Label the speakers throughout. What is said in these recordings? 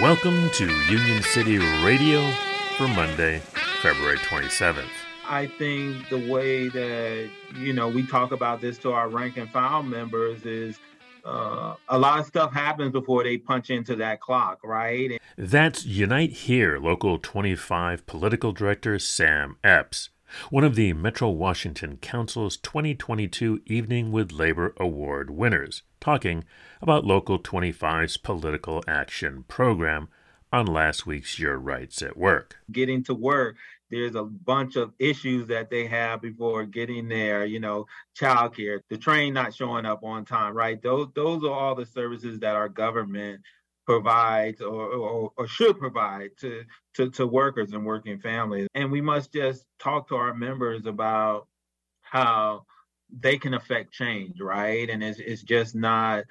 Speaker 1: Welcome to Union City Radio for Monday, February 27th.
Speaker 2: I think the way that, you know, we talk about this to our rank and file members is uh, a lot of stuff happens before they punch into that clock, right?
Speaker 1: That's Unite Here Local 25 Political Director Sam Epps, one of the Metro Washington Council's 2022 Evening with Labor Award winners, talking about Local 25's political action program on last week's Your Rights at Work.
Speaker 2: Getting to work there's a bunch of issues that they have before getting there, you know, childcare, the train not showing up on time, right? Those those are all the services that our government provides or, or, or should provide to, to, to workers and working families. And we must just talk to our members about how they can affect change, right? And it's, it's just not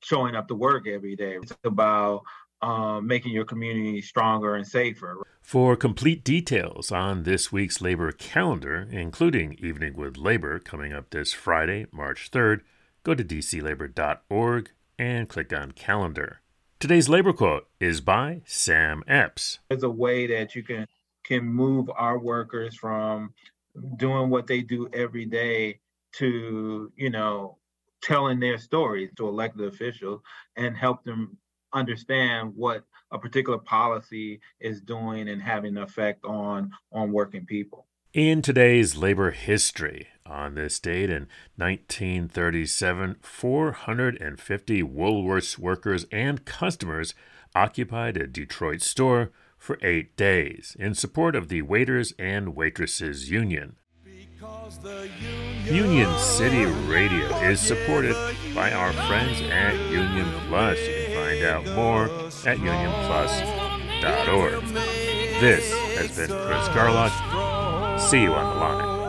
Speaker 2: showing up to work every day. It's about um, making your community stronger and safer.
Speaker 1: For complete details on this week's labor calendar, including Evening with Labor coming up this Friday, March 3rd, go to dclabor.org and click on Calendar. Today's labor quote is by Sam Epps.
Speaker 2: There's a way that you can can move our workers from doing what they do every day to, you know, telling their stories to elected officials and help them understand what a particular policy is doing and having an effect on on working people.
Speaker 1: In today's labor history, on this date in 1937, 450 Woolworths workers and customers occupied a Detroit store for eight days in support of the Waiters and Waitresses Union. Union City Radio is supported by our friends at Union Plus. You can find out more at unionplus.org. This has been Chris Garlock. See you on the line.